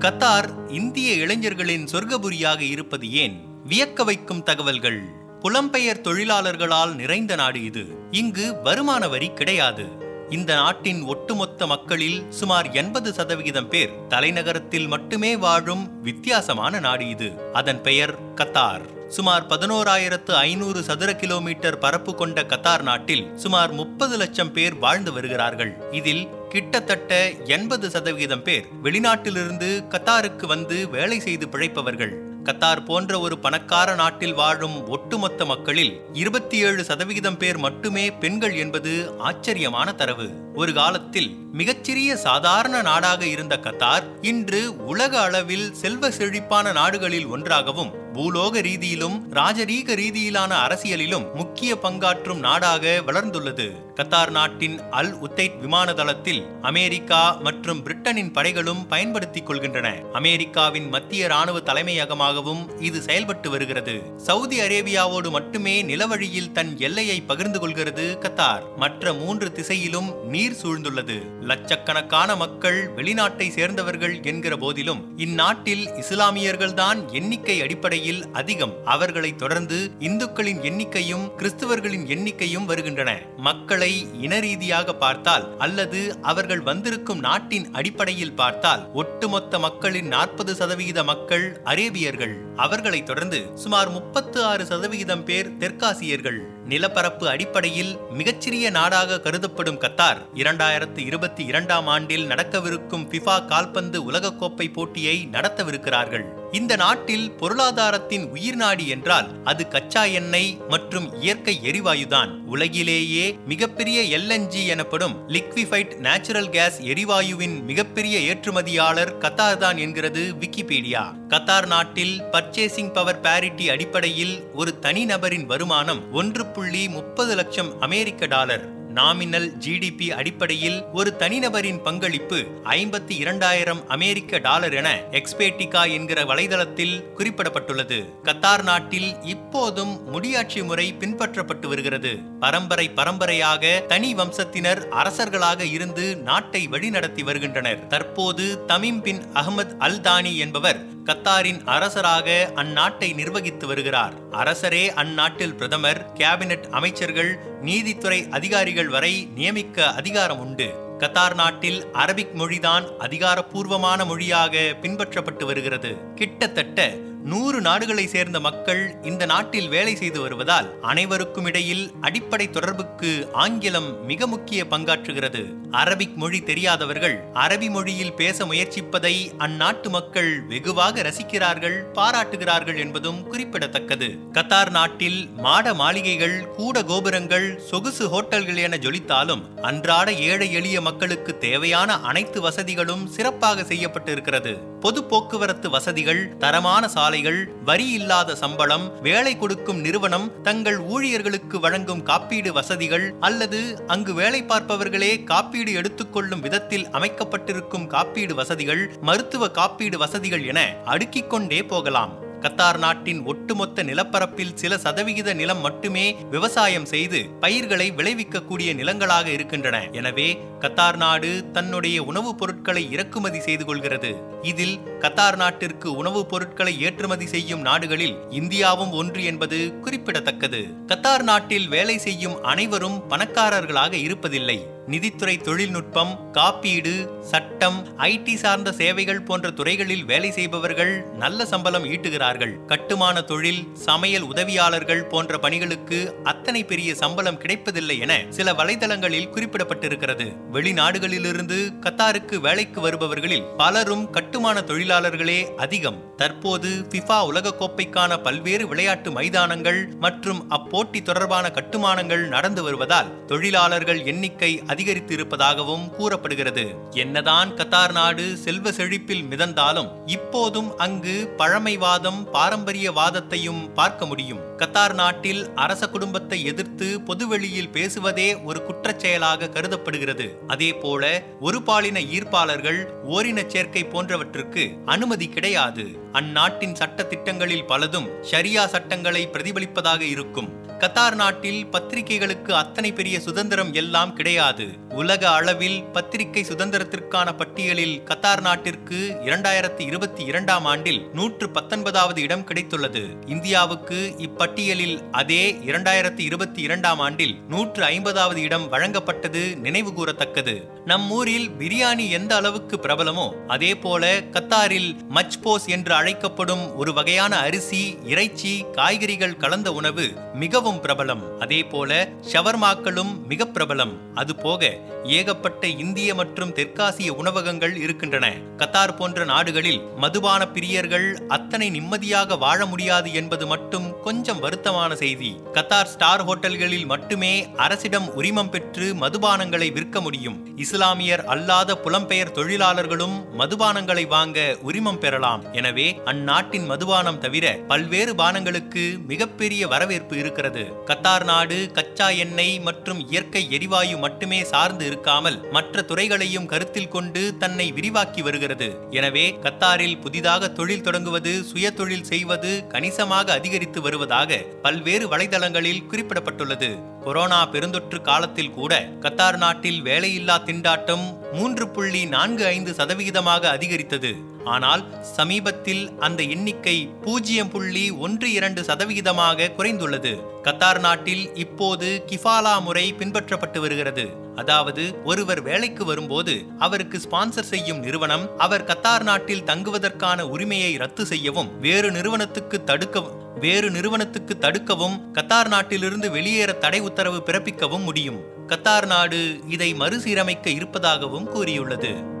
Qatar இந்திய இளைஞர்களின் சொர்க்கபுரியாக இருப்பது ஏன்? வியக்க வைக்கும் தகவல்கள். புலம்பெயர் தொழிலாளர்களால் நிறைந்த நாடு இது. இங்கு வருமான வரி கிடையாது. இந்த நாட்டின் ஒட்டுமொத்த மக்களில் சுமார் எண்பது சதவிகிதம் பேர் தலைநகரத்தில் மட்டுமே வாழும் வித்தியாசமான நாடு இது. அதன் பெயர் கத்தார். சுமார் பதினோராயிரத்து ஐநூறு சதுர கிலோமீட்டர் பரப்பு கொண்ட கத்தார் நாட்டில் சுமார் முப்பது லட்சம் பேர் வாழ்ந்து வருகிறார்கள். இதில் கிட்டத்தட்ட எண்பது சதவிகிதம் பேர் வெளிநாட்டிலிருந்து கத்தாருக்கு வந்து வேலை செய்து பிழைப்பவர்கள். கத்தார் போன்ற ஒரு பணக்கார நாட்டில் வாழும் ஒட்டுமொத்த மக்களில் இருபத்தி ஏழு சதவிகிதம் பேர் மட்டுமே பெண்கள் என்பது ஆச்சரியமான தரவு. ஒரு காலத்தில் மிகச்சிறிய சாதாரண நாடாக இருந்த கத்தார் இன்று உலக அளவில் செல்வ செழிப்பான நாடுகளில் ஒன்றாகவும் பூலோக ரீதியிலும் ராஜரீக ரீதியிலான அரசியலிலும் முக்கிய பங்காற்றும் நாடாக வளர்ந்துள்ளது. கத்தார் நாட்டின் அல் உத்தைட் விமான தளத்தில் அமெரிக்கா மற்றும் பிரிட்டனின் படைகளும் பயன்படுத்திக் கொள்கின்றன. அமெரிக்காவின் மத்திய ராணுவ தலைமையகமாகவும் இது செயல்பட்டு வருகிறது. சவுதி அரேபியாவோடு மட்டுமே நிலவழியில் தன் எல்லையை பகிர்ந்து கொள்கிறது கத்தார். மற்ற மூன்று திசையிலும் நீர் சூழ்ந்துள்ளது. லட்சக்கணக்கான மக்கள் வெளிநாட்டை சேர்ந்தவர்கள் என்கிற போதிலும் இந்நாட்டில் இஸ்லாமியர்கள்தான் எண்ணிக்கை அடிப்படையில் அதிகம். அவர்களை தொடர்ந்து இந்துக்களின் எண்ணிக்கையும் கிறிஸ்துவர்களின் எண்ணிக்கையும் வருகின்றன. மக்களை இன ரீதியாக பார்த்தால் அல்லது அவர்கள் வந்திருக்கும் நாட்டின் அடிப்படையில் பார்த்தால் ஒட்டுமொத்த மக்களின் நாற்பது சதவிகித மக்கள் அரேபியர்கள். அவர்களை தொடர்ந்து சுமார் முப்பத்து ஆறு சதவிகிதம் பேர் தெற்காசியர்கள். நிலப்பரப்பு அடிப்படையில் மிகச்சிறிய நாடாக கருதப்படும் கத்தார் இரண்டாயிரத்து இருபத்தி இரண்டாம் ஆண்டில் நடக்கவிருக்கும் பிஃபா கால்பந்து உலகக்கோப்பை போட்டியை நடத்தவிருக்கிறார்கள். இந்த நாட்டில் பொருளாதாரத்தின் உயிர் நாடி என்றால் அது கச்சா எண்ணெய் மற்றும் இயற்கை எரிவாயுதான். உலகிலேயே மிகப்பெரிய எல்என்ஜி எனப்படும் லிக்விஃபைட் நேச்சுரல் கேஸ் எரிவாயுவின் மிகப்பெரிய ஏற்றுமதியாளர் கத்தார் தான் என்கிறது விக்கிபீடியா. கத்தார் நாட்டில் பர்ச்சேசிங் பவர் பேரிட்டி அடிப்படையில் ஒரு தனிநபரின் வருமானம் ஒன்று புள்ளி முப்பது லட்சம் அமெரிக்க டாலர். நாமினல் ஜிடிபி அடிப்படையில் ஒரு தனிநபரின் பங்களிப்பு ஐம்பத்தி இரண்டாயிரம் அமெரிக்க டாலர் என எக்ஸ்பேட்டிகா என்கிற வலைதளத்தில் குறிப்பிடப்பட்டுள்ளது. கத்தார் நாட்டில் இப்போதும் முடியாட்சி முறை பின்பற்றப்பட்டு வருகிறது. பரம்பரை பரம்பரையாக தனி வம்சத்தினர் அரசர்களாக இருந்து நாட்டை வழிநடத்தி வருகின்றனர். தற்போது தமிம் பின் அகமது அல் தானி என்பவர் கத்தாரின் அரசராக அந்நாட்டை நிர்வகித்து வருகிறார். அரசரே அந்நாட்டில் பிரதமர் கேபினெட் அமைச்சர்கள் நீதித்துறை அதிகாரிகள் வரை நியமிக்க அதிகாரம் உண்டு. கத்தார் நாட்டில் அரபிக் மொழிதான் அதிகாரப்பூர்வமான மொழியாக பின்பற்றப்பட்டு வருகிறது. கிட்டத்தட்ட நூறு நாடுகளை சேர்ந்த மக்கள் இந்த நாட்டில் வேலை செய்து வருவதால் அனைவருக்கும் இடையில் அடிப்படை தொடர்புக்கு ஆங்கிலம் மிக முக்கிய பங்காற்றுகிறது. அரபிக் மொழி தெரியாதவர்கள் அரபி மொழியில் பேச முயற்சிப்பதை அந்நாட்டு மக்கள் வெகுவாக ரசிக்கிறார்கள் பாராட்டுகிறார்கள் என்பதும் குறிப்பிடத்தக்கது. கத்தார் நாட்டில் மாட மாளிகைகள் கூட கோபுரங்கள் சொகுசு ஹோட்டல்கள் என ஜொலித்தாலும் அன்றாட ஏழை எளிய மக்களுக்கு தேவையான அனைத்து வசதிகளும் சிறப்பாக செய்யப்பட்டிருக்கிறது. பொது போக்குவரத்து வசதிகள் தரமான சாலைகள் வரி இல்லாத சம்பளம் வேலை கொடுக்கும் நிறுவனம் தங்கள் ஊழியர்களுக்கு வழங்கும் காப்பீடு வசதிகள் அல்லது அங்கு வேலை பார்ப்பவர்களே காப்பீடு எடுத்துக்கொள்ளும் விதத்தில் அமைக்கப்பட்டிருக்கும் காப்பீடு வசதிகள் மருத்துவ காப்பீடு வசதிகள் என அடுக்கிக் கொண்டே போகலாம். கத்தார் நாட்டின் ஒட்டுமொத்த நிலப்பரப்பில் சில சதவிகித நிலம் மட்டுமே விவசாயம் செய்து பயிர்களை விளைவிக்கக்கூடிய நிலங்களாக இருக்கின்றன. எனவே கத்தார் நாடு தன்னுடைய உணவுப் பொருட்களை இறக்குமதி செய்து கொள்கிறது. இதில் கத்தார் நாட்டிற்கு உணவுப் பொருட்களை ஏற்றுமதி செய்யும் நாடுகளில் இந்தியாவும் ஒன்று என்பது குறிப்பிடத்தக்கது. கத்தார் நாட்டில் வேலை செய்யும் அனைவரும் பணக்காரர்களாக இருப்பதில்லை. நிதித்துறை தொழில்நுட்பம் காப்பீடு சட்டம் ஐடி சார்ந்த சேவைகள் போன்ற துறைகளில் வேலை செய்பவர்கள் நல்ல சம்பளம் ஈட்டுகிறார்கள். கட்டுமான தொழில் சமையல் உதவியாளர்கள் போன்ற பணிகளுக்கு அத்தனை பெரிய சம்பளம் கிடைப்பதில்லை என சில வலைதளங்களில் குறிப்பிடப்பட்டிருக்கிறது. வெளிநாடுகளிலிருந்து கத்தாருக்கு வேலைக்கு வருபவர்களில் பலரும் கட்டுமான தொழிலாளர்களே அதிகம். தற்போது ஃபிஃபா உலகக்கோப்பைக்கான பல்வேறு விளையாட்டு மைதானங்கள் மற்றும் அப்போட்டி தொடர்பான கட்டுமானங்கள் நடந்து வருவதால் தொழிலாளர்கள் எண்ணிக்கை அதிகரித்து இருப்பதாகவும் கூறப்படுகிறது. என்னதான் கத்தார் நாடு செல்வ செழிப்பில் மிதந்தாலும் இப்போதும் அங்கு பழமைவாதம் பாரம்பரியவாதத்தையும் பார்க்க முடியும். கத்தார் நாட்டில் அரச குடும்பத்தை எதிர்த்து பொதுவெளியில் பேசுவதே ஒரு குற்றச்செயலாக கருதப்படுகிறது. அதே போல ஒரு பாலின ஈர்ப்பாளர்கள் ஓரின சேர்க்கை போன்றவற்றுக்கு அனுமதி கிடையாது. அந்நாட்டின் சட்ட திட்டங்களில் பலதும் ஷரியா சட்டங்களை பிரதிபலிப்பதாக இருக்கும். கத்தார் நாட்டில் பத்திரிகைகளுக்கு அத்தனை பெரிய சுதந்திரம் எல்லாம் கிடையாது. உலக அளவில் பத்திரிகை சுதந்திரத்திற்கான பட்டியலில் கத்தார் நாட்டிற்கு இரண்டாயிரத்தி இருபத்தி இரண்டாம் ஆண்டில் நூற்று பத்தொன்பதாவது இடம் கிடைத்துள்ளது. இந்தியாவுக்கு இப்பட்டியலில் அதே இரண்டாயிரத்தி இருபத்தி இரண்டாம் ஆண்டில் நூற்று ஐம்பதாவது இடம் வழங்கப்பட்டது நினைவு கூறத்தக்கது நம் ஊரில் பிரியாணி எந்த அளவுக்கு பிரபலமோ அதே போல கத்தாரில் மச்போஸ் என்று அழைக்கப்படும் ஒரு வகையான அரிசி இறைச்சி காய்கறிகள் கலந்த உணவு மிகவும் பிரபலம். அதே போல ஷவர்மாக்களும் மிக பிரபலம். அது போக ஏகப்பட்ட இந்திய மற்றும் தெற்காசிய உணவகங்கள் இருக்கின்றன. கத்தார் போன்ற நாடுகளில் மதுபான பிரியர்கள் அத்தனை நிம்மதியாக வாழ முடியாது என்பது மட்டும் கொஞ்சம் வருத்தமான செய்தி. கத்தார் ஸ்டார் ஹோட்டல்களில் மட்டுமே அரசிடம் உரிமம் பெற்று மதுபானங்களை விற்க முடியும். இஸ்லாமியர் அல்லாத புலம்பெயர் தொழிலாளர்களும் மதுபானங்களை வாங்க உரிமம் பெறலாம். எனவே அந்நாட்டின் மதுபானம் தவிர பல்வேறு பானங்களுக்கு மிகப்பெரிய வரவேற்பு இருக்கிறது. கத்தார் நாடு கச்சா எண்ணெய் மற்றும் இயற்கை எரிவாயு மட்டுமே சார்ந்து இருக்காமல் மற்ற துறைகளையும் கருத்தில் கொண்டு தன்னை விரிவாக்கி வருகிறது. எனவே கத்தாரில் புதிதாக தொழில் தொடங்குவது சுய தொழில் செய்வது கணிசமாக அதிகரித்து வருவதாக பல்வேறு வலைதளங்களில் குறிப்பிடப்பட்டுள்ளது. கொரோனா பெருந்தொற்று காலத்தில் கூட கத்தார் நாட்டில் வேலையில்லா திண்டாட்டம் மூன்று புள்ளி நான்கு ஐந்து சதவிகிதமாக அதிகரித்தது. ஆனால் சமீபத்தில் அந்த எண்ணிக்கை பூஜ்ஜியம் புள்ளி ஒன்று இரண்டு சதவிகிதமாக குறைந்துள்ளது. கத்தார் நாட்டில் இப்போது கிஃபாலா முறை பின்பற்றப்பட்டு வருகிறது. அதாவது ஒருவர் வேலைக்கு வரும்போது அவருக்கு ஸ்பான்சர் செய்யும் நிறுவனம் அவர் கத்தார் நாட்டில் தங்குவதற்கான உரிமையை ரத்து செய்யவும் வேறு நிறுவனத்துக்கு தடுக்க வேறு நிறுவனத்துக்கு தடுக்கவும் கத்தார் நாட்டிலிருந்து வெளியேற தடை உத்தரவு பிறப்பிக்கவும் முடியும். கத்தார் நாடு இதை மறுசீரமைக்க இருப்பதாகவும் கூறியுள்ளது.